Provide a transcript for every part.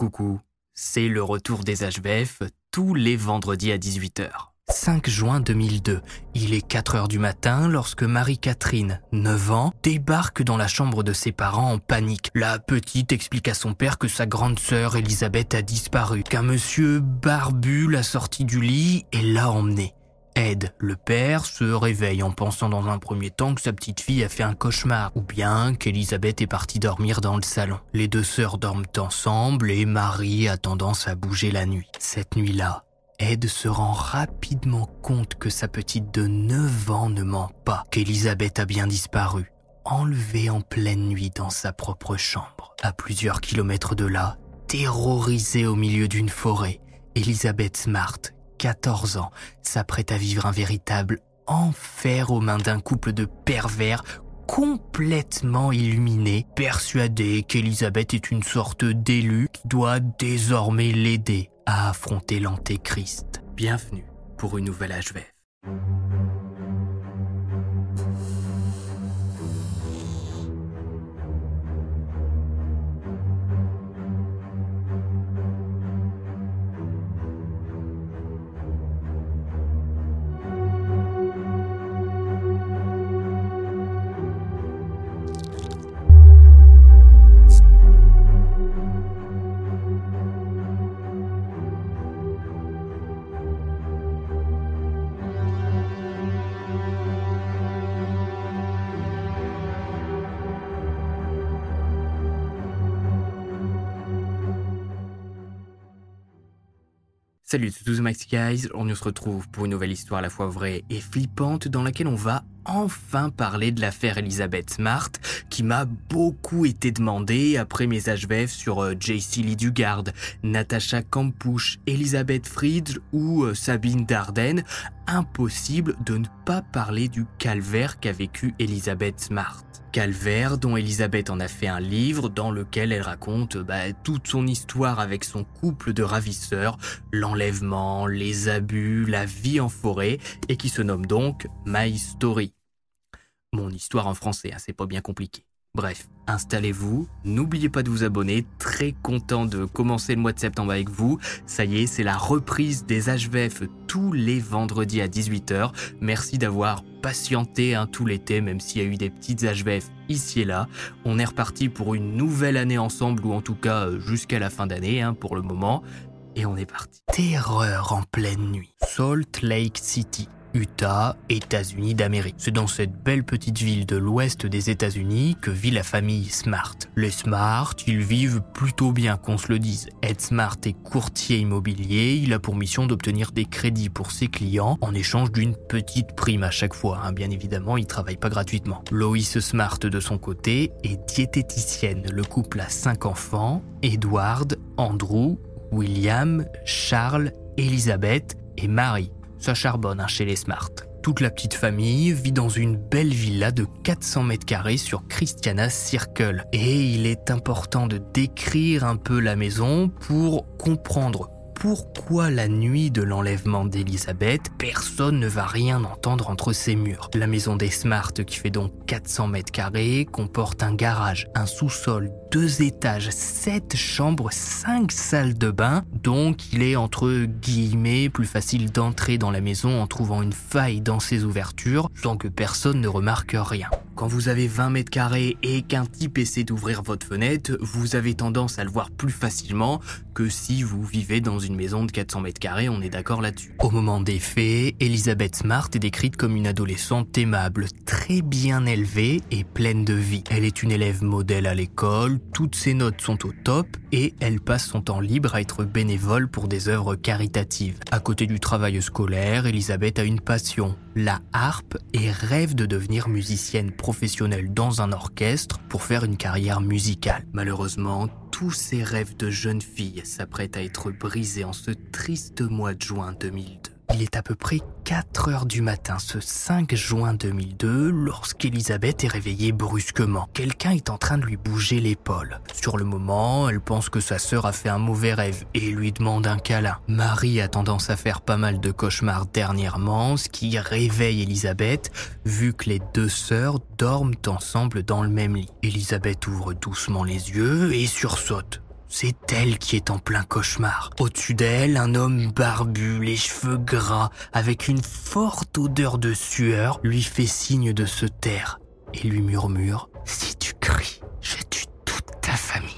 Coucou, c'est le retour des HVF tous les vendredis à 18h. 5 juin 2002, il est 4 heures du matin lorsque Marie-Catherine, 9 ans, débarque dans la chambre de ses parents en panique. La petite explique à son père que sa grande sœur Elisabeth a disparu, qu'un monsieur barbu l'a sortie du lit et l'a emmenée. Ed, le père, se réveille en pensant dans un premier temps que sa petite fille a fait un cauchemar, ou bien qu'Elisabeth est partie dormir dans le salon. Les deux sœurs dorment ensemble et Marie a tendance à bouger la nuit. Cette nuit-là, Ed se rend rapidement compte que sa petite de 9 ans ne ment pas, qu'Elisabeth a bien disparu, enlevée en pleine nuit dans sa propre chambre. À plusieurs kilomètres de là, terrorisée au milieu d'une forêt, Elisabeth Smart, 14 ans, s'apprête à vivre un véritable enfer aux mains d'un couple de pervers complètement illuminés, persuadés qu'Elisabeth est une sorte d'élu qui doit désormais l'aider à affronter l'antéchrist. Bienvenue pour une nouvelle HVF. Salut tous Max Guys, on se retrouve pour une nouvelle histoire à la fois vraie et flippante dans laquelle on va enfin parler de l'affaire Elizabeth Smart qui m'a beaucoup été demandée après mes HVF sur euh, JC Lee Dugard, Natasha Kampusch, Elizabeth Friedl ou euh, Sabine Darden. Impossible de ne pas parler du calvaire qu'a vécu Elizabeth Smart. Calvaire dont Elisabeth en a fait un livre dans lequel elle raconte bah, toute son histoire avec son couple de ravisseurs, l'enlèvement, les abus, la vie en forêt et qui se nomme donc My Story. Mon histoire en français, hein, c'est pas bien compliqué. Bref, installez-vous, n'oubliez pas de vous abonner, très content de commencer le mois de septembre avec vous. Ça y est, c'est la reprise des HVF tous les vendredis à 18h. Merci d'avoir patienté hein, tout l'été, même s'il y a eu des petites HVF ici et là. On est reparti pour une nouvelle année ensemble, ou en tout cas euh, jusqu'à la fin d'année hein, pour le moment. Et on est parti. Terreur en pleine nuit. Salt Lake City. Utah, États-Unis d'Amérique. C'est dans cette belle petite ville de l'ouest des États-Unis que vit la famille Smart. Les Smart, ils vivent plutôt bien qu'on se le dise. Ed Smart est courtier immobilier, il a pour mission d'obtenir des crédits pour ses clients en échange d'une petite prime à chaque fois. hein. Bien évidemment, il travaille pas gratuitement. Lois Smart de son côté est diététicienne. Le couple a cinq enfants, Edward, Andrew, William, Charles, Elizabeth et Marie. Ça charbonne hein, chez les Smart. Toute la petite famille vit dans une belle villa de 400 mètres carrés sur Christiana Circle. Et il est important de décrire un peu la maison pour comprendre pourquoi la nuit de l'enlèvement d'Elisabeth, personne ne va rien entendre entre ces murs. La maison des Smart, qui fait donc 400 mètres carrés, comporte un garage, un sous-sol, deux étages, sept chambres, cinq salles de bain, donc il est entre guillemets plus facile d'entrer dans la maison en trouvant une faille dans ses ouvertures sans que personne ne remarque rien. Quand vous avez 20 mètres carrés et qu'un type essaie d'ouvrir votre fenêtre, vous avez tendance à le voir plus facilement que si vous vivez dans une maison de 400 mètres carrés, on est d'accord là-dessus. Au moment des faits, Elizabeth Smart est décrite comme une adolescente aimable, très bien élevée et pleine de vie. Elle est une élève modèle à l'école, toutes ses notes sont au top et elle passe son temps libre à être bénévole pour des œuvres caritatives. À côté du travail scolaire, Elizabeth a une passion, la harpe et rêve de devenir musicienne professionnelle dans un orchestre pour faire une carrière musicale. Malheureusement, tous ces rêves de jeune fille s'apprêtent à être brisés en ce triste mois de juin 2002. Il est à peu près 4 heures du matin ce 5 juin 2002 lorsqu'Elisabeth est réveillée brusquement. Quelqu'un est en train de lui bouger l'épaule. Sur le moment, elle pense que sa sœur a fait un mauvais rêve et lui demande un câlin. Marie a tendance à faire pas mal de cauchemars dernièrement, ce qui réveille Elisabeth vu que les deux sœurs dorment ensemble dans le même lit. Elisabeth ouvre doucement les yeux et sursaute. C'est elle qui est en plein cauchemar. Au-dessus d'elle, un homme barbu, les cheveux gras, avec une forte odeur de sueur, lui fait signe de se taire et lui murmure ⁇ Si tu cries, je tue toute ta famille.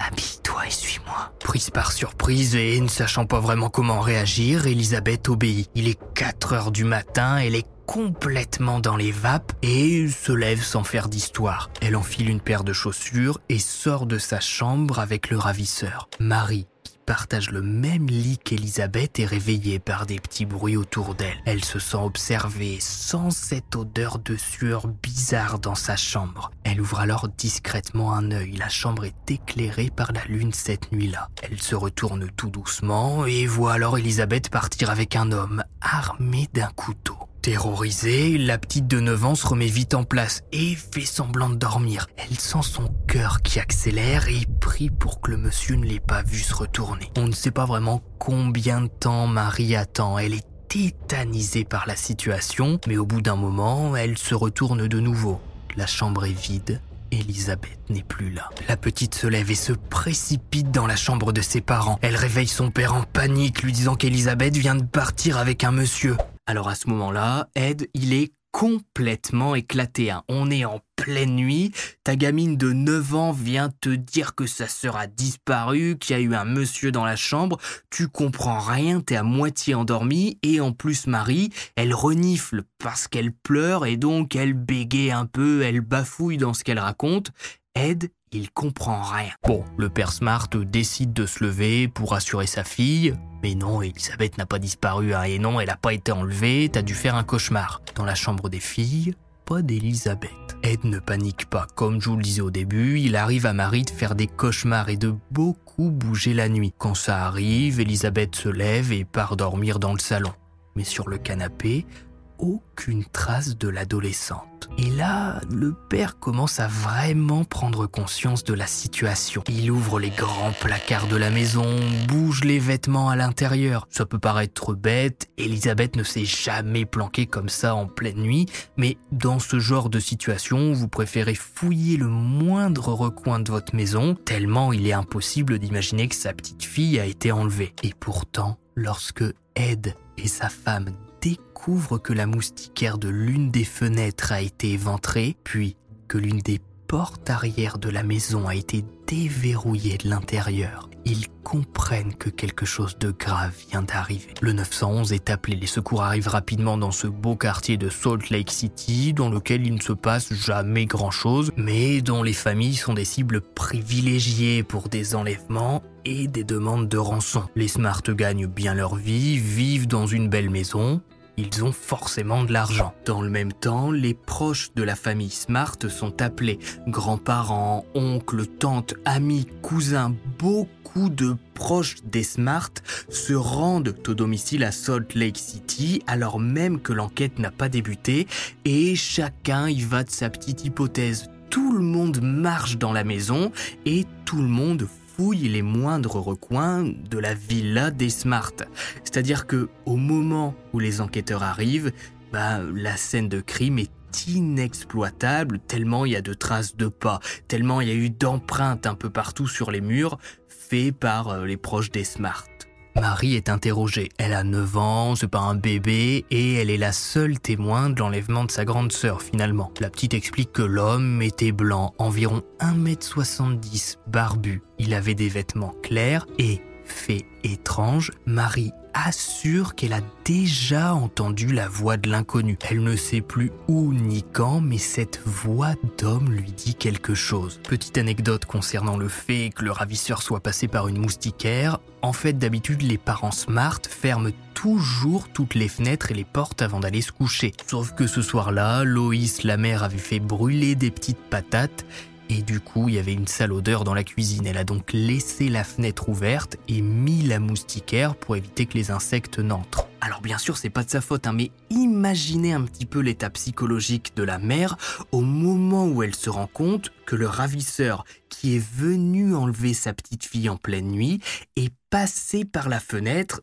Habille-toi et suis-moi. ⁇ Prise par surprise et ne sachant pas vraiment comment réagir, Elisabeth obéit. Il est 4 heures du matin, elle est complètement dans les vapes et se lève sans faire d'histoire. Elle enfile une paire de chaussures et sort de sa chambre avec le ravisseur. Marie, qui partage le même lit qu'Elisabeth, est réveillée par des petits bruits autour d'elle. Elle se sent observée sans cette odeur de sueur bizarre dans sa chambre. Elle ouvre alors discrètement un œil. La chambre est éclairée par la lune cette nuit-là. Elle se retourne tout doucement et voit alors Elisabeth partir avec un homme armé d'un couteau. Terrorisée, la petite de 9 ans se remet vite en place et fait semblant de dormir. Elle sent son cœur qui accélère et prie pour que le monsieur ne l'ait pas vu se retourner. On ne sait pas vraiment combien de temps Marie attend. Elle est tétanisée par la situation, mais au bout d'un moment, elle se retourne de nouveau. La chambre est vide. Elisabeth n'est plus là. La petite se lève et se précipite dans la chambre de ses parents. Elle réveille son père en panique, lui disant qu'Elisabeth vient de partir avec un monsieur. Alors à ce moment-là, Ed, il est complètement éclaté. Hein. On est en pleine nuit, ta gamine de 9 ans vient te dire que sa sœur a disparu, qu'il y a eu un monsieur dans la chambre, tu comprends rien, t'es à moitié endormi, et en plus Marie, elle renifle parce qu'elle pleure et donc elle bégaye un peu, elle bafouille dans ce qu'elle raconte. Ed, il comprend rien. Bon, le père Smart décide de se lever pour assurer sa fille. Mais non, Elisabeth n'a pas disparu, hein, et non, elle n'a pas été enlevée, t'as dû faire un cauchemar. Dans la chambre des filles, pas d'Elisabeth. Ed ne panique pas, comme je vous le disais au début, il arrive à Marie de faire des cauchemars et de beaucoup bouger la nuit. Quand ça arrive, Elisabeth se lève et part dormir dans le salon. Mais sur le canapé, aucune trace de l'adolescente. Et là, le père commence à vraiment prendre conscience de la situation. Il ouvre les grands placards de la maison, bouge les vêtements à l'intérieur. Ça peut paraître bête, Elisabeth ne s'est jamais planquée comme ça en pleine nuit, mais dans ce genre de situation, vous préférez fouiller le moindre recoin de votre maison, tellement il est impossible d'imaginer que sa petite fille a été enlevée. Et pourtant, lorsque Ed et sa femme découvre que la moustiquaire de l'une des fenêtres a été éventrée, puis que l'une des portes arrière de la maison a été déverrouillée de l'intérieur. Ils comprennent que quelque chose de grave vient d'arriver. Le 911 est appelé, les secours arrivent rapidement dans ce beau quartier de Salt Lake City, dans lequel il ne se passe jamais grand-chose, mais dont les familles sont des cibles privilégiées pour des enlèvements et des demandes de rançon. Les Smart gagnent bien leur vie, vivent dans une belle maison, ils ont forcément de l'argent. Dans le même temps, les proches de la famille Smart sont appelés. Grands-parents, oncles, tantes, amis, cousins, beaucoup de proches des Smart se rendent au domicile à Salt Lake City alors même que l'enquête n'a pas débuté et chacun y va de sa petite hypothèse. Tout le monde marche dans la maison et tout le monde fouille les moindres recoins de la villa des Smart. C'est-à-dire que au moment où les enquêteurs arrivent, bah, la scène de crime est inexploitable tellement il y a de traces de pas, tellement il y a eu d'empreintes un peu partout sur les murs faits par euh, les proches des Smart. Marie est interrogée. Elle a 9 ans, c'est pas un bébé, et elle est la seule témoin de l'enlèvement de sa grande sœur finalement. La petite explique que l'homme était blanc, environ 1m70, barbu. Il avait des vêtements clairs et Fait étrange, Marie assure qu'elle a déjà entendu la voix de l'inconnu. Elle ne sait plus où ni quand, mais cette voix d'homme lui dit quelque chose. Petite anecdote concernant le fait que le ravisseur soit passé par une moustiquaire. En fait, d'habitude, les parents smart ferment toujours toutes les fenêtres et les portes avant d'aller se coucher. Sauf que ce soir-là, Loïs, la mère, avait fait brûler des petites patates et du coup, il y avait une sale odeur dans la cuisine. Elle a donc laissé la fenêtre ouverte et mis la moustiquaire pour éviter que les insectes n'entrent. Alors bien sûr, c'est pas de sa faute, hein, mais imaginez un petit peu l'état psychologique de la mère au moment où elle se rend compte que le ravisseur qui est venu enlever sa petite fille en pleine nuit est passé par la fenêtre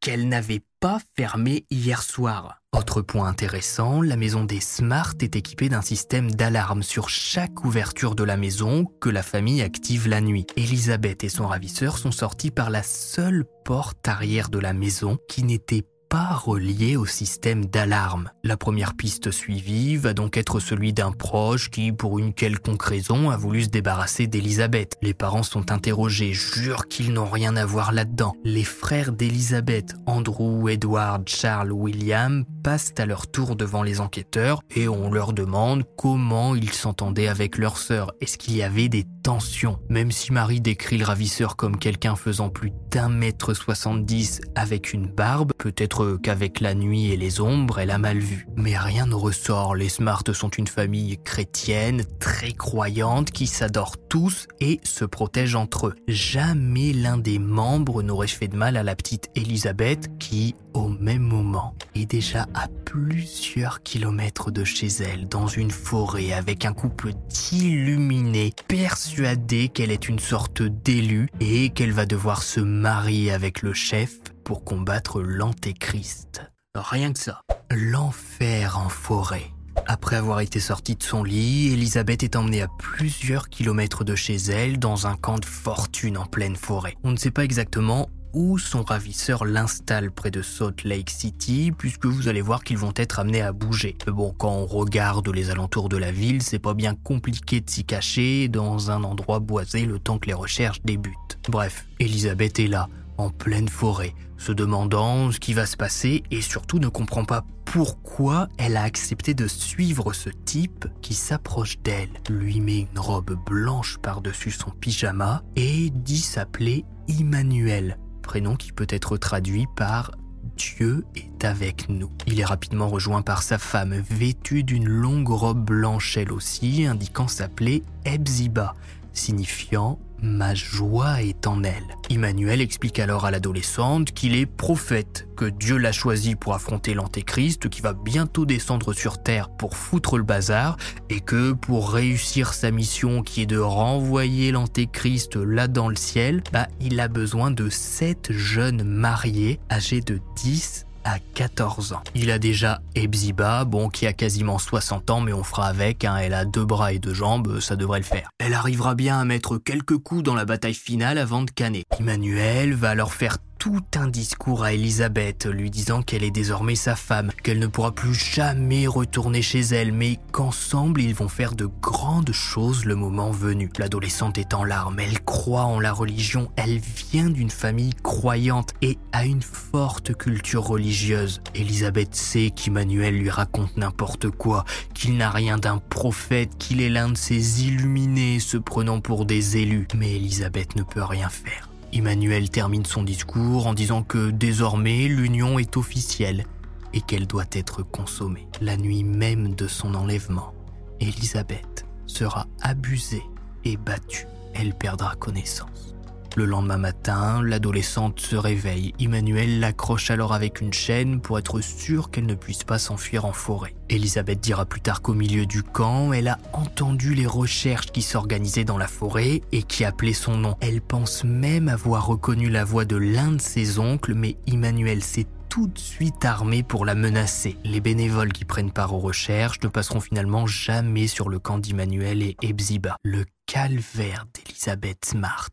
qu'elle n'avait pas fermée hier soir. Autre point intéressant, la maison des Smart est équipée d'un système d'alarme sur chaque ouverture de la maison que la famille active la nuit. Elisabeth et son ravisseur sont sortis par la seule porte arrière de la maison qui n'était pas relié au système d'alarme. La première piste suivie va donc être celui d'un proche qui, pour une quelconque raison, a voulu se débarrasser d'Elisabeth. Les parents sont interrogés, jurent qu'ils n'ont rien à voir là-dedans. Les frères d'Elisabeth, Andrew, Edward, Charles, William, passent à leur tour devant les enquêteurs et on leur demande comment ils s'entendaient avec leur sœur. Est-ce qu'il y avait des tensions? Même si Marie décrit le ravisseur comme quelqu'un faisant plus d'un mètre soixante-dix avec une barbe, peut-être qu'avec la nuit et les ombres, elle a mal vu. Mais rien ne ressort, les Smart sont une famille chrétienne, très croyante, qui s'adore tous et se protège entre eux. Jamais l'un des membres n'aurait fait de mal à la petite Elisabeth qui, au même moment, est déjà à plusieurs kilomètres de chez elle, dans une forêt avec un couple d'illuminés, persuadés qu'elle est une sorte d'élu et qu'elle va devoir se marier avec le chef pour combattre l'antéchrist. Rien que ça. L'enfer en forêt. Après avoir été sortie de son lit, Elisabeth est emmenée à plusieurs kilomètres de chez elle dans un camp de fortune en pleine forêt. On ne sait pas exactement où son ravisseur l'installe près de Salt Lake City, puisque vous allez voir qu'ils vont être amenés à bouger. Bon, quand on regarde les alentours de la ville, c'est pas bien compliqué de s'y cacher dans un endroit boisé le temps que les recherches débutent. Bref, Elisabeth est là, en pleine forêt, se demandant ce qui va se passer et surtout ne comprend pas pourquoi elle a accepté de suivre ce type qui s'approche d'elle, lui met une robe blanche par-dessus son pyjama et dit s'appeler Emmanuel, prénom qui peut être traduit par Dieu est avec nous. Il est rapidement rejoint par sa femme, vêtue d'une longue robe blanche elle aussi, indiquant s'appeler Ebziba, signifiant Ma joie est en elle. Emmanuel explique alors à l'adolescente qu'il est prophète, que Dieu l'a choisi pour affronter l'antéchrist qui va bientôt descendre sur terre pour foutre le bazar et que pour réussir sa mission qui est de renvoyer l'antéchrist là dans le ciel, bah, il a besoin de sept jeunes mariés âgés de 10 à 14 ans. Il a déjà Ebziba, bon, qui a quasiment 60 ans, mais on fera avec, hein, elle a deux bras et deux jambes, ça devrait le faire. Elle arrivera bien à mettre quelques coups dans la bataille finale avant de canner. Emmanuel va alors faire tout un discours à Elisabeth, lui disant qu'elle est désormais sa femme, qu'elle ne pourra plus jamais retourner chez elle, mais qu'ensemble ils vont faire de grandes choses le moment venu. L'adolescente est en larmes, elle croit en la religion, elle vient d'une famille croyante et a une forte culture religieuse. Elisabeth sait qu'Emmanuel lui raconte n'importe quoi, qu'il n'a rien d'un prophète, qu'il est l'un de ces illuminés se prenant pour des élus, mais Elisabeth ne peut rien faire. Emmanuel termine son discours en disant que désormais l'union est officielle et qu'elle doit être consommée. La nuit même de son enlèvement, Elisabeth sera abusée et battue. Elle perdra connaissance. Le lendemain matin, l'adolescente se réveille. Emmanuel l'accroche alors avec une chaîne pour être sûr qu'elle ne puisse pas s'enfuir en forêt. Elisabeth dira plus tard qu'au milieu du camp, elle a entendu les recherches qui s'organisaient dans la forêt et qui appelaient son nom. Elle pense même avoir reconnu la voix de l'un de ses oncles, mais Emmanuel s'est tout de suite armé pour la menacer. Les bénévoles qui prennent part aux recherches ne passeront finalement jamais sur le camp d'Emmanuel et Ebziba. Le calvaire d'Elisabeth Smart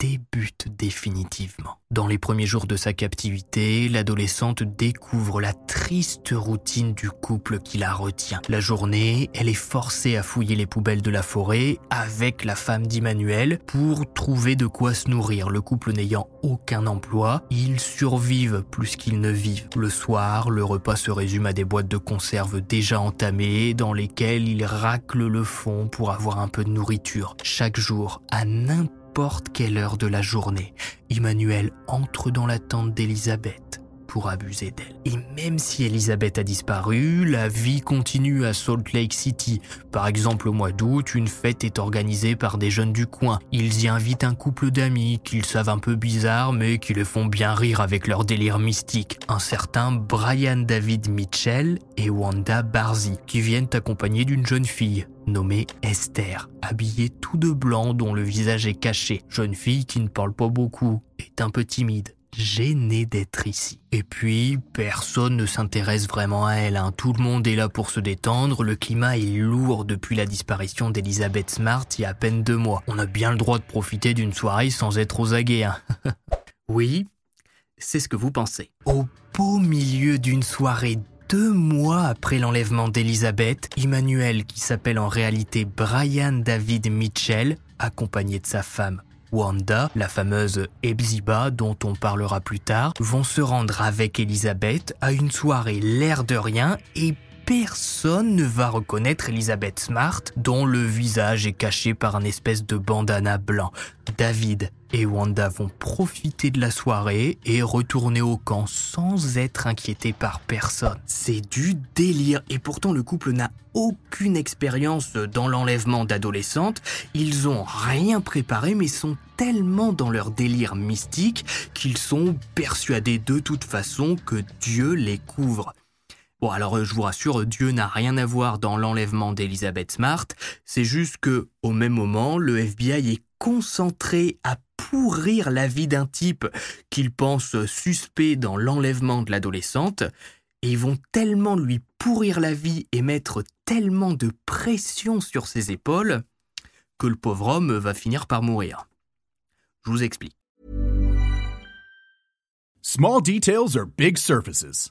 débute définitivement. Dans les premiers jours de sa captivité, l'adolescente découvre la triste routine du couple qui la retient. La journée, elle est forcée à fouiller les poubelles de la forêt avec la femme d'Emmanuel pour trouver de quoi se nourrir. Le couple n'ayant aucun emploi, ils survivent plus qu'ils ne vivent. Le soir, le repas se résume à des boîtes de conserve déjà entamées dans lesquelles ils raclent le fond pour avoir un peu de nourriture. Chaque jour, à n'importe n'importe quelle heure de la journée, Emmanuel entre dans la tente d'Elisabeth abuser d'elle. Et même si Elisabeth a disparu, la vie continue à Salt Lake City. Par exemple, au mois d'août, une fête est organisée par des jeunes du coin. Ils y invitent un couple d'amis qu'ils savent un peu bizarres mais qui les font bien rire avec leur délire mystique. Un certain Brian David Mitchell et Wanda Barzi qui viennent accompagnés d'une jeune fille nommée Esther, habillée tout de blanc dont le visage est caché. Jeune fille qui ne parle pas beaucoup, est un peu timide gênée d'être ici. Et puis, personne ne s'intéresse vraiment à elle. Hein. Tout le monde est là pour se détendre. Le climat est lourd depuis la disparition d'Elizabeth Smart il y a à peine deux mois. On a bien le droit de profiter d'une soirée sans être aux aguets. Hein. oui, c'est ce que vous pensez. Au beau milieu d'une soirée deux mois après l'enlèvement d'Elizabeth, Emmanuel, qui s'appelle en réalité Brian David Mitchell, accompagné de sa femme Wanda, la fameuse Ebziba dont on parlera plus tard, vont se rendre avec Elizabeth à une soirée l'air de rien et personne ne va reconnaître Elizabeth Smart dont le visage est caché par un espèce de bandana blanc. David et Wanda vont profiter de la soirée et retourner au camp sans être inquiétés par personne. C'est du délire et pourtant le couple n'a aucune expérience dans l'enlèvement d'adolescentes. Ils ont rien préparé mais sont tellement dans leur délire mystique qu'ils sont persuadés de toute façon que Dieu les couvre. Bon alors je vous rassure, Dieu n'a rien à voir dans l'enlèvement d'Elizabeth Smart, c'est juste que au même moment, le FBI est concentré à pourrir la vie d'un type qu'ils pensent suspect dans l'enlèvement de l'adolescente, et ils vont tellement lui pourrir la vie et mettre tellement de pression sur ses épaules que le pauvre homme va finir par mourir. Je vous explique. Small details are big surfaces.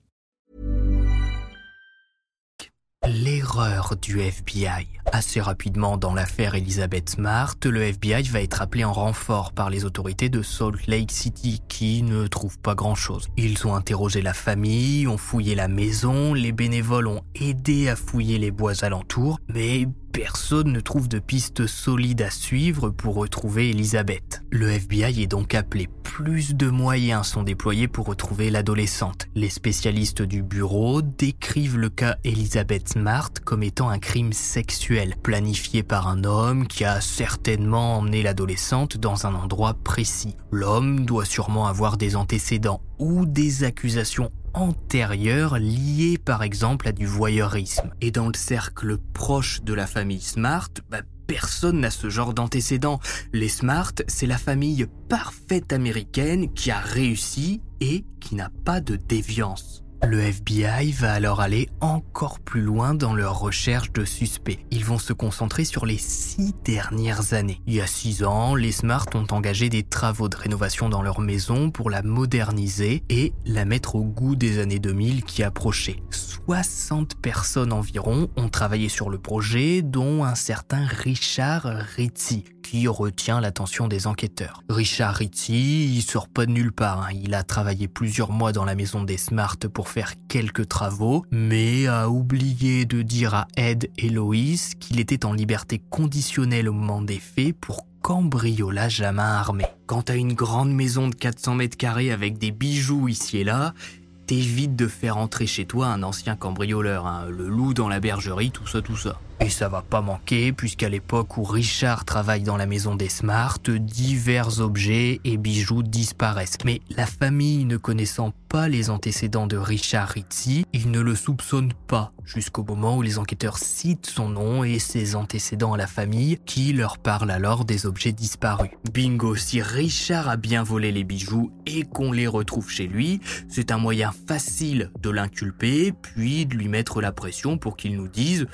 Live. L'erreur du FBI. Assez rapidement dans l'affaire Elizabeth Smart, le FBI va être appelé en renfort par les autorités de Salt Lake City qui ne trouvent pas grand-chose. Ils ont interrogé la famille, ont fouillé la maison, les bénévoles ont aidé à fouiller les bois alentours, mais personne ne trouve de piste solide à suivre pour retrouver Elisabeth. Le FBI est donc appelé. Plus de moyens sont déployés pour retrouver l'adolescente. Les spécialistes du bureau décrivent le cas Elizabeth Smart comme étant un crime sexuel planifié par un homme qui a certainement emmené l'adolescente dans un endroit précis. L'homme doit sûrement avoir des antécédents ou des accusations antérieures liées par exemple à du voyeurisme. Et dans le cercle proche de la famille Smart, bah, personne n'a ce genre d'antécédents. Les Smart, c'est la famille parfaite américaine qui a réussi et qui n'a pas de déviance. Le FBI va alors aller encore plus loin dans leur recherche de suspects. Ils vont se concentrer sur les six dernières années. Il y a six ans, les Smart ont engagé des travaux de rénovation dans leur maison pour la moderniser et la mettre au goût des années 2000 qui approchaient. 60 personnes environ ont travaillé sur le projet, dont un certain Richard Rizzi, retient l'attention des enquêteurs. Richard Rizzi, il sort pas de nulle part. Hein. Il a travaillé plusieurs mois dans la maison des Smart pour faire quelques travaux, mais a oublié de dire à Ed et Loïs qu'il était en liberté conditionnelle au moment des faits pour cambriolage à main armée. Quant à une grande maison de 400 mètres carrés avec des bijoux ici et là, t'évites de faire entrer chez toi un ancien cambrioleur, hein. le loup dans la bergerie, tout ça, tout ça. Et ça va pas manquer, puisqu'à l'époque où Richard travaille dans la maison des Smart, divers objets et bijoux disparaissent. Mais la famille ne connaissant pas les antécédents de Richard Ritzy, ils ne le soupçonnent pas, jusqu'au moment où les enquêteurs citent son nom et ses antécédents à la famille, qui leur parle alors des objets disparus. Bingo, si Richard a bien volé les bijoux et qu'on les retrouve chez lui, c'est un moyen facile de l'inculper, puis de lui mettre la pression pour qu'il nous dise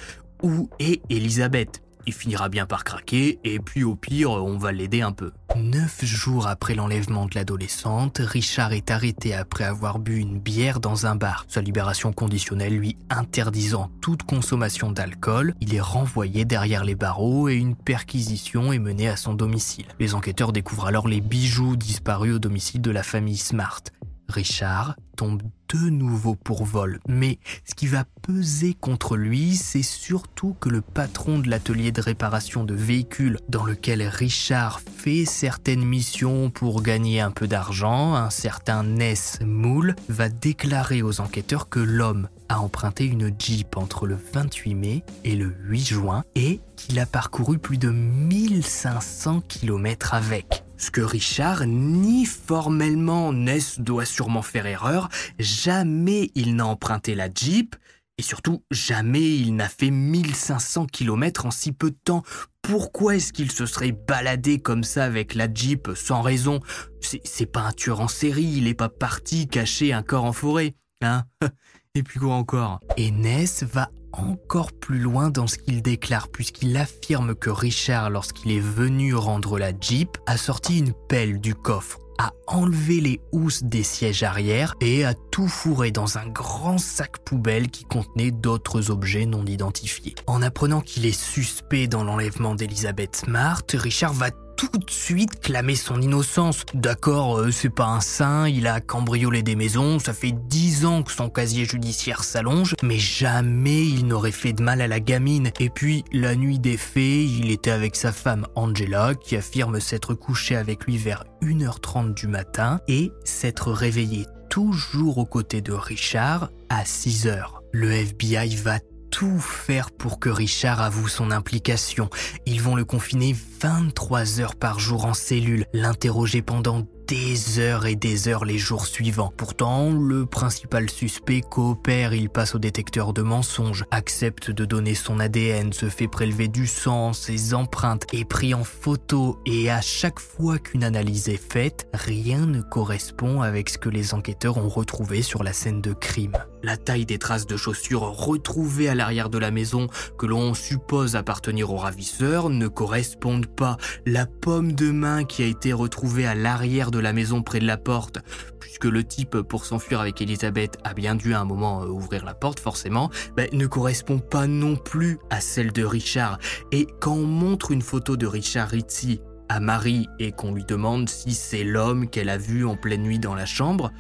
où est Elisabeth il finira bien par craquer, et puis au pire, on va l'aider un peu. Neuf jours après l'enlèvement de l'adolescente, Richard est arrêté après avoir bu une bière dans un bar. Sa libération conditionnelle lui interdisant toute consommation d'alcool, il est renvoyé derrière les barreaux et une perquisition est menée à son domicile. Les enquêteurs découvrent alors les bijoux disparus au domicile de la famille Smart. Richard tombe de nouveau pour vol. Mais ce qui va peser contre lui, c'est surtout que le patron de l'atelier de réparation de véhicules dans lequel Richard fait certaines missions pour gagner un peu d'argent, un certain Ness Moule, va déclarer aux enquêteurs que l'homme a emprunté une Jeep entre le 28 mai et le 8 juin et qu'il a parcouru plus de 1500 km avec. Ce que Richard ni formellement Ness doit sûrement faire erreur, jamais il n'a emprunté la Jeep, et surtout jamais il n'a fait 1500 km en si peu de temps. Pourquoi est-ce qu'il se serait baladé comme ça avec la Jeep sans raison? C'est pas un tueur en série, il est pas parti cacher un corps en forêt, hein? Et puis quoi encore? Et Ness va encore plus loin dans ce qu'il déclare puisqu'il affirme que Richard, lorsqu'il est venu rendre la Jeep, a sorti une pelle du coffre a enlevé les housses des sièges arrière et a tout fourré dans un grand sac poubelle qui contenait d'autres objets non identifiés. En apprenant qu'il est suspect dans l'enlèvement d'Elizabeth Smart, Richard va tout de suite clamer son innocence. D'accord, euh, c'est pas un saint, il a cambriolé des maisons, ça fait dix ans que son casier judiciaire s'allonge, mais jamais il n'aurait fait de mal à la gamine. Et puis, la nuit des faits, il était avec sa femme Angela, qui affirme s'être couché avec lui vers 1h30 du matin et s'être réveillé toujours aux côtés de Richard à 6h. Le FBI va tout faire pour que Richard avoue son implication. Ils vont le confiner 23 heures par jour en cellule, l'interroger pendant des heures et des heures les jours suivants. Pourtant, le principal suspect coopère, il passe au détecteur de mensonges, accepte de donner son ADN, se fait prélever du sang, ses empreintes, est pris en photo et à chaque fois qu'une analyse est faite, rien ne correspond avec ce que les enquêteurs ont retrouvé sur la scène de crime. La taille des traces de chaussures retrouvées à l'arrière de la maison que l'on suppose appartenir au ravisseur ne correspondent pas. La pomme de main qui a été retrouvée à l'arrière de la maison près de la porte, puisque le type, pour s'enfuir avec Elisabeth, a bien dû à un moment euh, ouvrir la porte, forcément, ben, ne correspond pas non plus à celle de Richard. Et quand on montre une photo de Richard Ritzy à Marie et qu'on lui demande si c'est l'homme qu'elle a vu en pleine nuit dans la chambre,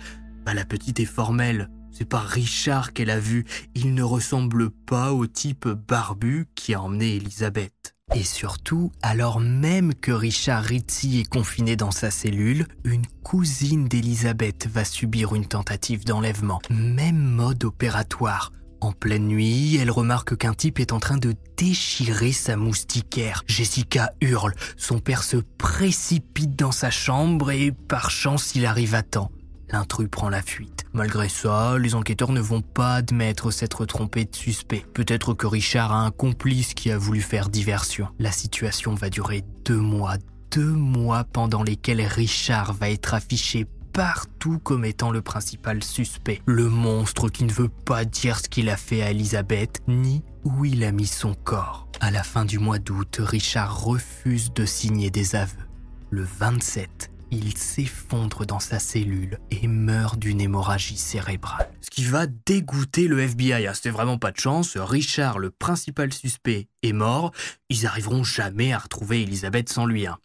ben, la petite est formelle. C'est pas Richard qu'elle a vu, il ne ressemble pas au type barbu qui a emmené Elisabeth. Et surtout, alors même que Richard Ritzy est confiné dans sa cellule, une cousine d'Elisabeth va subir une tentative d'enlèvement. Même mode opératoire. En pleine nuit, elle remarque qu'un type est en train de déchirer sa moustiquaire. Jessica hurle, son père se précipite dans sa chambre et par chance il arrive à temps. L'intrus prend la fuite. Malgré ça, les enquêteurs ne vont pas admettre s'être trompés de suspect. Peut-être que Richard a un complice qui a voulu faire diversion. La situation va durer deux mois, deux mois pendant lesquels Richard va être affiché partout comme étant le principal suspect. Le monstre qui ne veut pas dire ce qu'il a fait à Elisabeth, ni où il a mis son corps. À la fin du mois d'août, Richard refuse de signer des aveux. Le 27, il s'effondre dans sa cellule et meurt d'une hémorragie cérébrale. Ce qui va dégoûter le FBI. Hein. C'était vraiment pas de chance. Richard, le principal suspect, est mort. Ils arriveront jamais à retrouver Elisabeth sans lui. Hein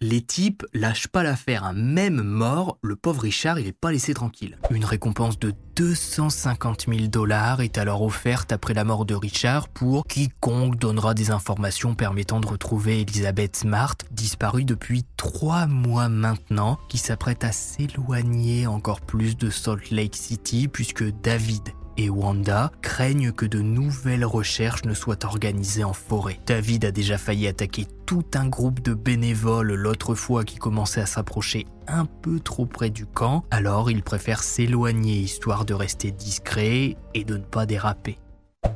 les types lâchent pas l'affaire. un Même mort, le pauvre Richard, il est pas laissé tranquille. Une récompense de 250 000 dollars est alors offerte après la mort de Richard pour quiconque donnera des informations permettant de retrouver Elizabeth Smart, disparue depuis trois mois maintenant, qui s'apprête à s'éloigner encore plus de Salt Lake City puisque David et Wanda craignent que de nouvelles recherches ne soient organisées en forêt. David a déjà failli attaquer tout un groupe de bénévoles l'autre fois qui commençait à s'approcher un peu trop près du camp, alors il préfère s'éloigner histoire de rester discret et de ne pas déraper.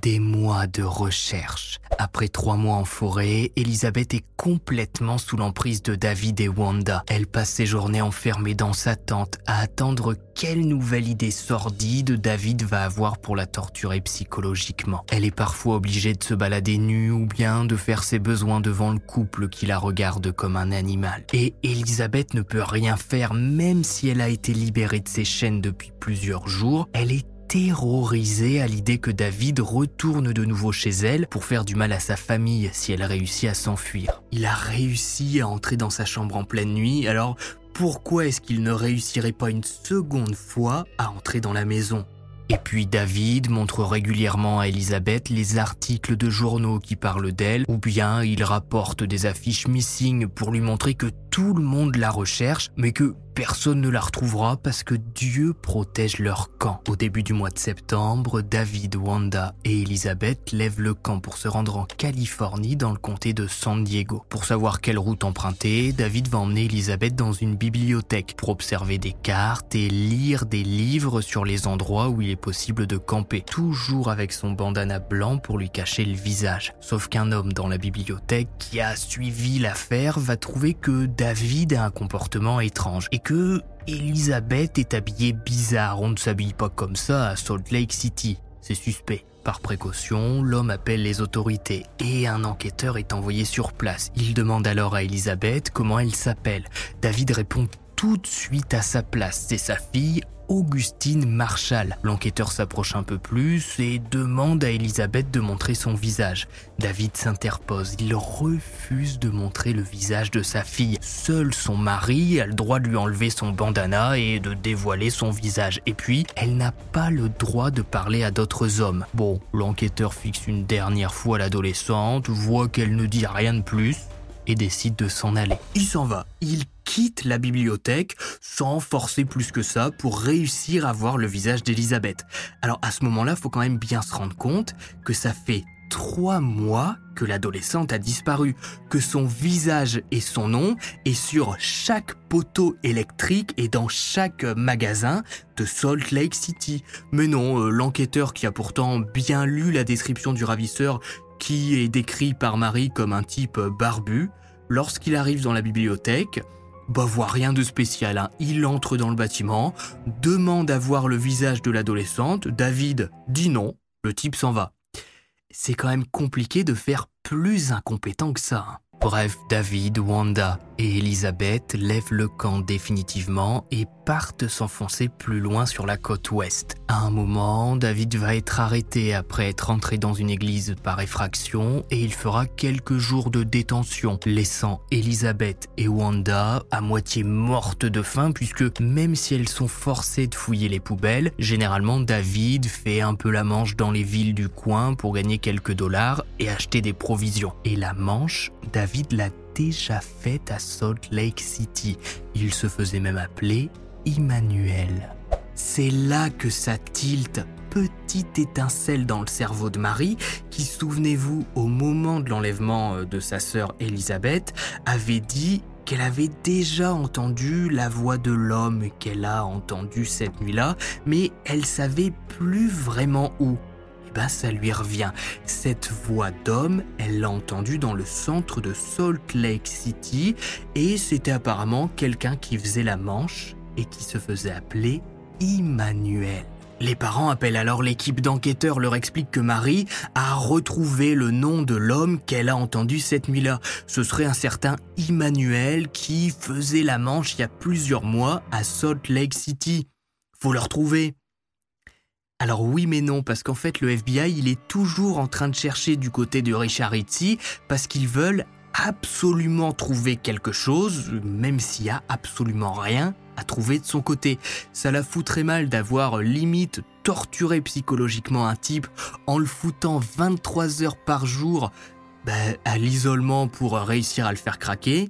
Des mois de recherche. Après trois mois en forêt, Elisabeth est complètement sous l'emprise de David et Wanda. Elle passe ses journées enfermée dans sa tente à attendre quelle nouvelle idée sordide David va avoir pour la torturer psychologiquement. Elle est parfois obligée de se balader nue ou bien de faire ses besoins devant le couple qui la regarde comme un animal. Et Elisabeth ne peut rien faire même si elle a été libérée de ses chaînes depuis plusieurs jours. Elle est terrorisée à l'idée que David retourne de nouveau chez elle pour faire du mal à sa famille si elle réussit à s'enfuir. Il a réussi à entrer dans sa chambre en pleine nuit, alors pourquoi est-ce qu'il ne réussirait pas une seconde fois à entrer dans la maison? Et puis David montre régulièrement à Elisabeth les articles de journaux qui parlent d'elle, ou bien il rapporte des affiches missing pour lui montrer que tout le monde la recherche, mais que personne ne la retrouvera parce que Dieu protège leur camp. Au début du mois de septembre, David, Wanda et Elisabeth lèvent le camp pour se rendre en Californie dans le comté de San Diego. Pour savoir quelle route emprunter, David va emmener Elisabeth dans une bibliothèque pour observer des cartes et lire des livres sur les endroits où il est possible de camper, toujours avec son bandana blanc pour lui cacher le visage. Sauf qu'un homme dans la bibliothèque qui a suivi l'affaire va trouver que a un comportement étrange et que Elisabeth est habillée bizarre. On ne s'habille pas comme ça à Salt Lake City. C'est suspect. Par précaution, l'homme appelle les autorités et un enquêteur est envoyé sur place. Il demande alors à Elisabeth comment elle s'appelle. David répond tout de suite à sa place. C'est sa fille, Augustine Marshall. L'enquêteur s'approche un peu plus et demande à Elisabeth de montrer son visage. David s'interpose, il refuse de montrer le visage de sa fille. Seul son mari a le droit de lui enlever son bandana et de dévoiler son visage. Et puis, elle n'a pas le droit de parler à d'autres hommes. Bon, l'enquêteur fixe une dernière fois l'adolescente, voit qu'elle ne dit rien de plus et décide de s'en aller. Il s'en va. Il quitte la bibliothèque sans forcer plus que ça pour réussir à voir le visage d'Elisabeth. Alors à ce moment-là, faut quand même bien se rendre compte que ça fait trois mois que l'adolescente a disparu, que son visage et son nom est sur chaque poteau électrique et dans chaque magasin de Salt Lake City. Mais non, euh, l'enquêteur qui a pourtant bien lu la description du ravisseur qui est décrit par Marie comme un type barbu, lorsqu'il arrive dans la bibliothèque, bah voit rien de spécial. Hein. Il entre dans le bâtiment, demande à voir le visage de l'adolescente. David dit non, le type s'en va. C'est quand même compliqué de faire plus incompétent que ça. Hein. Bref, David, Wanda et Elisabeth lèvent le camp définitivement et partent s'enfoncer plus loin sur la côte ouest. À un moment, David va être arrêté après être entré dans une église par effraction et il fera quelques jours de détention, laissant Elisabeth et Wanda à moitié mortes de faim puisque même si elles sont forcées de fouiller les poubelles, généralement David fait un peu la manche dans les villes du coin pour gagner quelques dollars et acheter des provisions. Et la manche, David l'a déjà faite à Salt Lake City. Il se faisait même appeler Emmanuel. C'est là que ça tilte. Petite étincelle dans le cerveau de Marie, qui, souvenez-vous, au moment de l'enlèvement euh, de sa sœur Elisabeth, avait dit qu'elle avait déjà entendu la voix de l'homme qu'elle a entendu cette nuit-là, mais elle savait plus vraiment où. Ben, ça lui revient. Cette voix d'homme, elle l'a entendue dans le centre de Salt Lake City et c'était apparemment quelqu'un qui faisait la manche et qui se faisait appeler Emmanuel. Les parents appellent alors l'équipe d'enquêteurs, leur expliquent que Marie a retrouvé le nom de l'homme qu'elle a entendu cette nuit-là. Ce serait un certain Emmanuel qui faisait la manche il y a plusieurs mois à Salt Lake City. Faut le retrouver. Alors oui mais non, parce qu'en fait le FBI, il est toujours en train de chercher du côté de Richard Ritchie, parce qu'ils veulent absolument trouver quelque chose, même s'il y a absolument rien à trouver de son côté. Ça la fout très mal d'avoir limite torturé psychologiquement un type en le foutant 23 heures par jour bah, à l'isolement pour réussir à le faire craquer,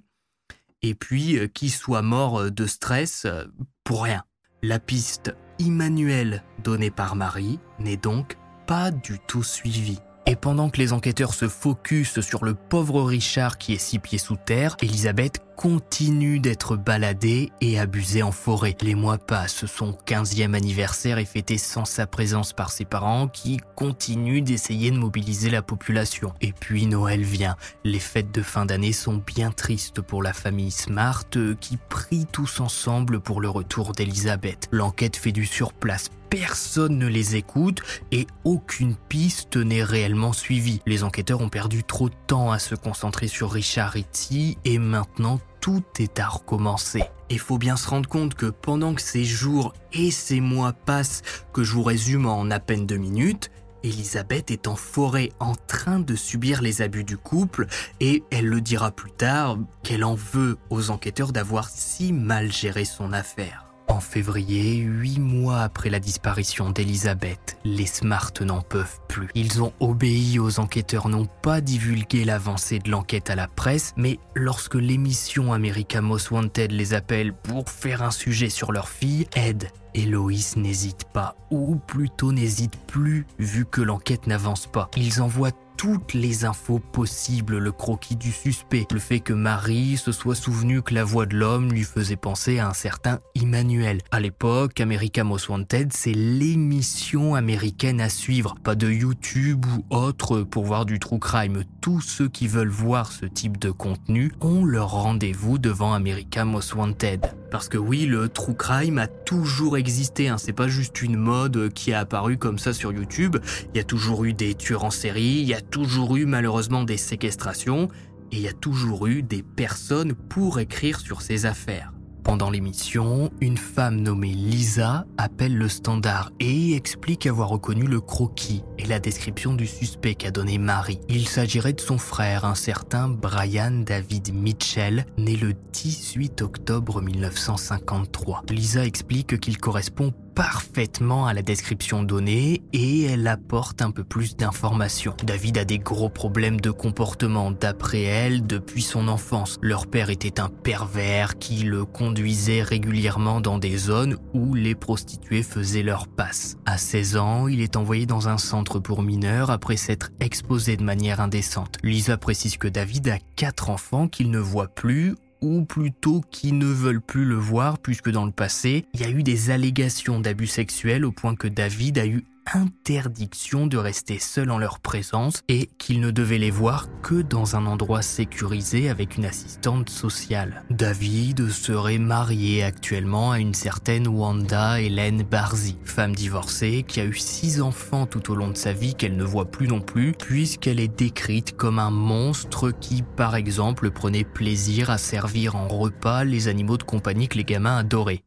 et puis euh, qu'il soit mort de stress euh, pour rien. La piste Immanuel donné par Marie n'est donc pas du tout suivi. Et pendant que les enquêteurs se focusent sur le pauvre Richard qui est six pieds sous terre, Elisabeth continue d'être baladée et abusée en forêt. Les mois passent, son 15e anniversaire est fêté sans sa présence par ses parents qui continuent d'essayer de mobiliser la population. Et puis Noël vient. Les fêtes de fin d'année sont bien tristes pour la famille Smart qui prie tous ensemble pour le retour d'Elisabeth. L'enquête fait du surplace personne ne les écoute et aucune piste n'est réellement suivie. Les enquêteurs ont perdu trop de temps à se concentrer sur Richard Ritchie et maintenant tout est à recommencer. Il faut bien se rendre compte que pendant que ces jours et ces mois passent, que je vous résume en à peine deux minutes, Elisabeth est en forêt en train de subir les abus du couple et elle le dira plus tard qu'elle en veut aux enquêteurs d'avoir si mal géré son affaire. En février, huit mois après la disparition d'Elisabeth, les Smart n'en peuvent plus. Ils ont obéi aux enquêteurs, n'ont pas divulgué l'avancée de l'enquête à la presse, mais lorsque l'émission America Most Wanted les appelle pour faire un sujet sur leur fille, Ed et Loïs n'hésitent pas, ou plutôt n'hésitent plus vu que l'enquête n'avance pas. Ils envoient toutes les infos possibles, le croquis du suspect, le fait que Marie se soit souvenue que la voix de l'homme lui faisait penser à un certain Emmanuel. À l'époque, America Most Wanted, c'est l'émission américaine à suivre, pas de YouTube ou autre pour voir du true crime. Tous ceux qui veulent voir ce type de contenu ont leur rendez-vous devant America Most Wanted. Parce que oui, le true crime a toujours existé, hein. c'est pas juste une mode qui a apparu comme ça sur YouTube. Il y a toujours eu des tueurs en série, il y a toujours eu malheureusement des séquestrations, et il y a toujours eu des personnes pour écrire sur ces affaires. Pendant l'émission, une femme nommée Lisa appelle le standard et explique avoir reconnu le croquis et la description du suspect qu'a donné Marie. Il s'agirait de son frère, un certain Brian David Mitchell, né le 18 octobre 1953. Lisa explique qu'il correspond parfaitement à la description donnée et elle apporte un peu plus d'informations. David a des gros problèmes de comportement d'après elle depuis son enfance. Leur père était un pervers qui le conduisait régulièrement dans des zones où les prostituées faisaient leur passe. À 16 ans, il est envoyé dans un centre pour mineurs après s'être exposé de manière indécente. Lisa précise que David a quatre enfants qu'il ne voit plus ou plutôt qui ne veulent plus le voir puisque dans le passé, il y a eu des allégations d'abus sexuels au point que David a eu interdiction de rester seul en leur présence et qu'il ne devait les voir que dans un endroit sécurisé avec une assistante sociale. David serait marié actuellement à une certaine Wanda Hélène Barzi, femme divorcée qui a eu six enfants tout au long de sa vie qu'elle ne voit plus non plus puisqu'elle est décrite comme un monstre qui par exemple prenait plaisir à servir en repas les animaux de compagnie que les gamins adoraient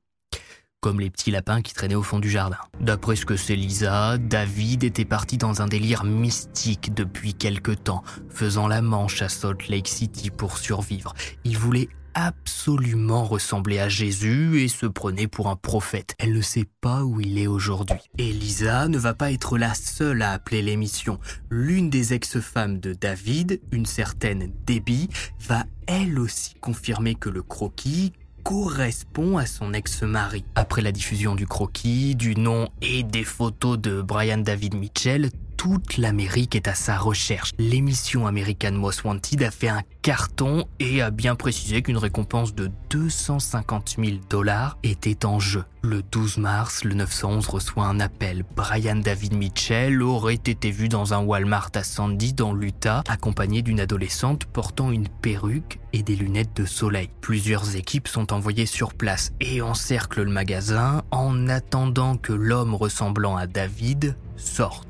comme les petits lapins qui traînaient au fond du jardin. D'après ce que c'est Lisa, David était parti dans un délire mystique depuis quelque temps, faisant la manche à Salt Lake City pour survivre. Il voulait absolument ressembler à Jésus et se prenait pour un prophète. Elle ne sait pas où il est aujourd'hui. Et Lisa ne va pas être la seule à appeler l'émission. L'une des ex-femmes de David, une certaine Debbie, va elle aussi confirmer que le croquis, correspond à son ex-mari. Après la diffusion du croquis, du nom et des photos de Brian David Mitchell, toute l'Amérique est à sa recherche. L'émission American Most Wanted a fait un carton et a bien précisé qu'une récompense de 250 000 dollars était en jeu. Le 12 mars, le 911 reçoit un appel. Brian David Mitchell aurait été vu dans un Walmart à Sandy dans l'Utah, accompagné d'une adolescente portant une perruque et des lunettes de soleil. Plusieurs équipes sont envoyées sur place et encerclent le magasin en attendant que l'homme ressemblant à David sorte.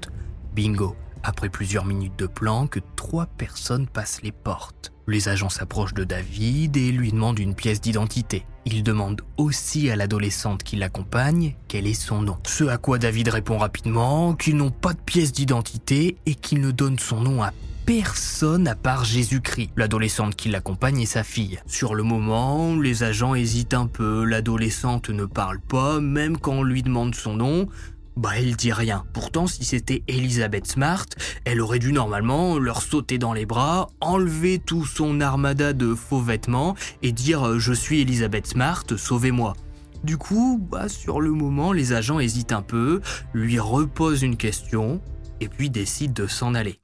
Bingo. Après plusieurs minutes de planque, trois personnes passent les portes. Les agents s'approchent de David et lui demandent une pièce d'identité. Ils demandent aussi à l'adolescente qui l'accompagne quel est son nom. Ce à quoi David répond rapidement qu'ils n'ont pas de pièce d'identité et qu'il ne donne son nom à personne à part Jésus-Christ, l'adolescente qui l'accompagne et sa fille. Sur le moment, les agents hésitent un peu, l'adolescente ne parle pas, même quand on lui demande son nom, bah elle dit rien. Pourtant si c'était Elizabeth Smart, elle aurait dû normalement leur sauter dans les bras, enlever tout son armada de faux vêtements et dire euh, je suis Elizabeth Smart, sauvez-moi. Du coup, bah, sur le moment, les agents hésitent un peu, lui reposent une question, et puis décident de s'en aller.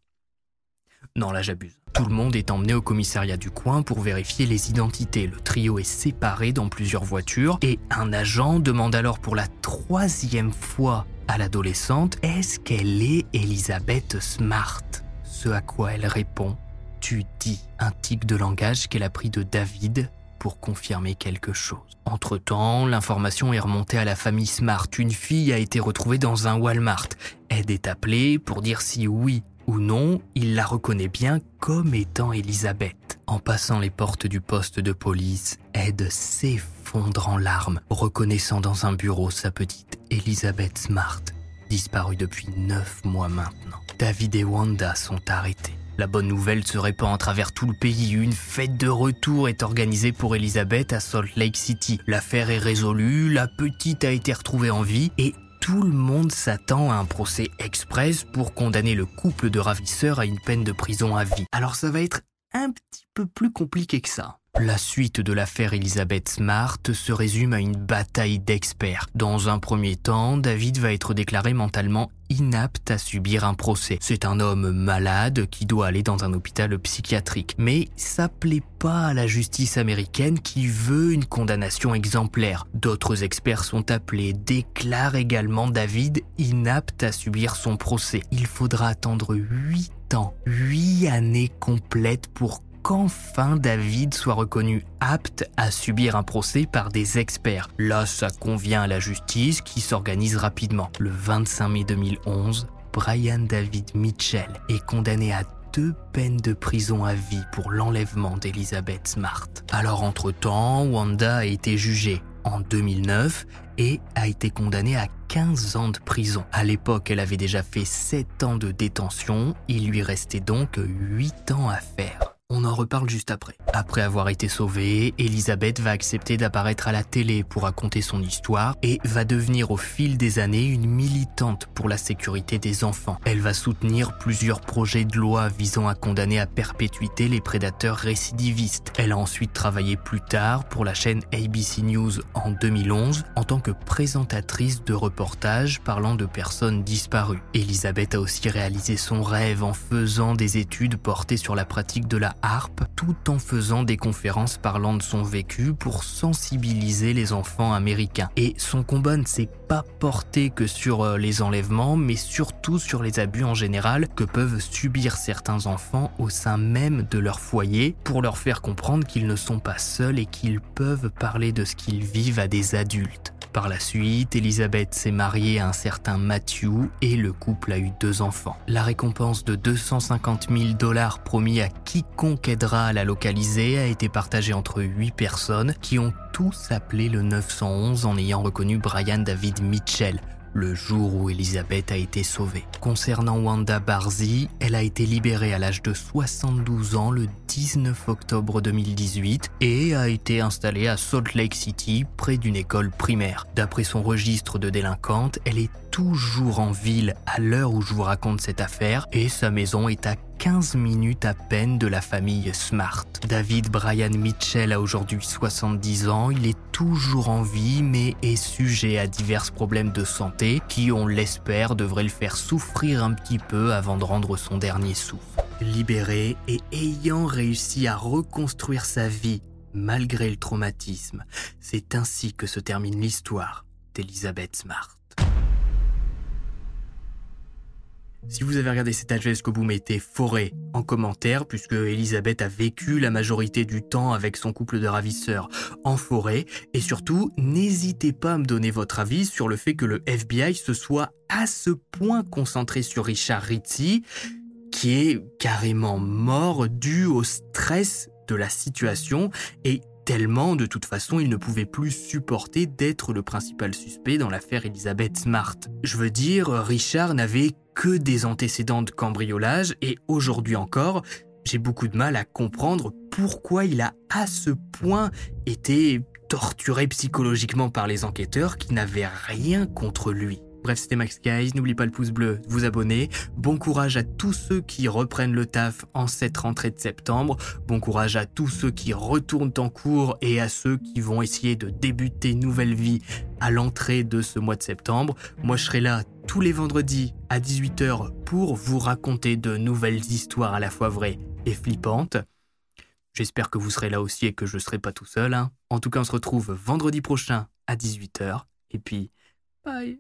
Non, là j'abuse. Tout le monde est emmené au commissariat du coin pour vérifier les identités. Le trio est séparé dans plusieurs voitures et un agent demande alors pour la troisième fois à l'adolescente est-ce qu'elle est Elisabeth Smart? Ce à quoi elle répond tu dis un tic de langage qu'elle a pris de David pour confirmer quelque chose. Entre-temps, l'information est remontée à la famille Smart. Une fille a été retrouvée dans un Walmart. Ed est appelé pour dire si oui ou non, il la reconnaît bien comme étant Elisabeth. En passant les portes du poste de police, Ed s'effondre en larmes, reconnaissant dans un bureau sa petite Elisabeth Smart, disparue depuis neuf mois maintenant. David et Wanda sont arrêtés. La bonne nouvelle se répand à travers tout le pays. Une fête de retour est organisée pour Elisabeth à Salt Lake City. L'affaire est résolue, la petite a été retrouvée en vie et tout le monde s'attend à un procès express pour condamner le couple de ravisseurs à une peine de prison à vie. Alors ça va être un petit peu plus compliqué que ça. La suite de l'affaire Elizabeth Smart se résume à une bataille d'experts. Dans un premier temps, David va être déclaré mentalement inapte à subir un procès. C'est un homme malade qui doit aller dans un hôpital psychiatrique. Mais ça plaît pas à la justice américaine qui veut une condamnation exemplaire. D'autres experts sont appelés, déclarent également David inapte à subir son procès. Il faudra attendre 8 ans, 8 années complètes pour qu'enfin David soit reconnu apte à subir un procès par des experts. Là, ça convient à la justice qui s'organise rapidement. Le 25 mai 2011, Brian David Mitchell est condamné à deux peines de prison à vie pour l'enlèvement d'Elizabeth Smart. Alors entre-temps, Wanda a été jugée en 2009 et a été condamnée à 15 ans de prison. À l'époque, elle avait déjà fait 7 ans de détention, il lui restait donc 8 ans à faire. On en reparle juste après. Après avoir été sauvée, Elisabeth va accepter d'apparaître à la télé pour raconter son histoire et va devenir au fil des années une militante pour la sécurité des enfants. Elle va soutenir plusieurs projets de loi visant à condamner à perpétuité les prédateurs récidivistes. Elle a ensuite travaillé plus tard pour la chaîne ABC News en 2011 en tant que présentatrice de reportages parlant de personnes disparues. Elisabeth a aussi réalisé son rêve en faisant des études portées sur la pratique de la harpe tout en faisant des conférences parlant de son vécu pour sensibiliser les enfants américains. Et son combat ne s'est pas porté que sur euh, les enlèvements, mais surtout sur les abus en général que peuvent subir certains enfants au sein même de leur foyer pour leur faire comprendre qu'ils ne sont pas seuls et qu'ils peuvent parler de ce qu'ils vivent à des adultes. Par la suite, Elisabeth s'est mariée à un certain Matthew et le couple a eu deux enfants. La récompense de 250 000 dollars promis à quiconque aidera à la localiser a été partagée entre huit personnes qui ont tous appelé le 911 en ayant reconnu Brian David Mitchell, le jour où Elisabeth a été sauvée. Concernant Wanda Barzi, elle a été libérée à l'âge de 72 ans le 19 octobre 2018 et a été installée à Salt Lake City près d'une école primaire. D'après son registre de délinquante, elle est toujours en ville à l'heure où je vous raconte cette affaire et sa maison est à 15 minutes à peine de la famille Smart. David Brian Mitchell a aujourd'hui 70 ans, il est toujours en vie mais est sujet à divers problèmes de santé qui, on l'espère, devraient le faire souffrir un petit peu avant de rendre son dernier souffle. Libéré et ayant réussi à reconstruire sa vie malgré le traumatisme, c'est ainsi que se termine l'histoire d'Elizabeth Smart. Si vous avez regardé cet ce que vous mettez forêt en commentaire, puisque Elisabeth a vécu la majorité du temps avec son couple de ravisseurs en forêt? Et surtout, n'hésitez pas à me donner votre avis sur le fait que le FBI se soit à ce point concentré sur Richard Ritzi, qui est carrément mort dû au stress de la situation et tellement de toute façon il ne pouvait plus supporter d'être le principal suspect dans l'affaire Elizabeth Smart. Je veux dire, Richard n'avait que des antécédents de cambriolage et aujourd'hui encore, j'ai beaucoup de mal à comprendre pourquoi il a à ce point été torturé psychologiquement par les enquêteurs qui n'avaient rien contre lui. Bref, c'était Max Guys. N'oublie pas le pouce bleu, vous abonner. Bon courage à tous ceux qui reprennent le taf en cette rentrée de septembre. Bon courage à tous ceux qui retournent en cours et à ceux qui vont essayer de débuter nouvelle vie à l'entrée de ce mois de septembre. Moi, je serai là tous les vendredis à 18h pour vous raconter de nouvelles histoires à la fois vraies et flippantes. J'espère que vous serez là aussi et que je ne serai pas tout seul. Hein. En tout cas, on se retrouve vendredi prochain à 18h. Et puis, bye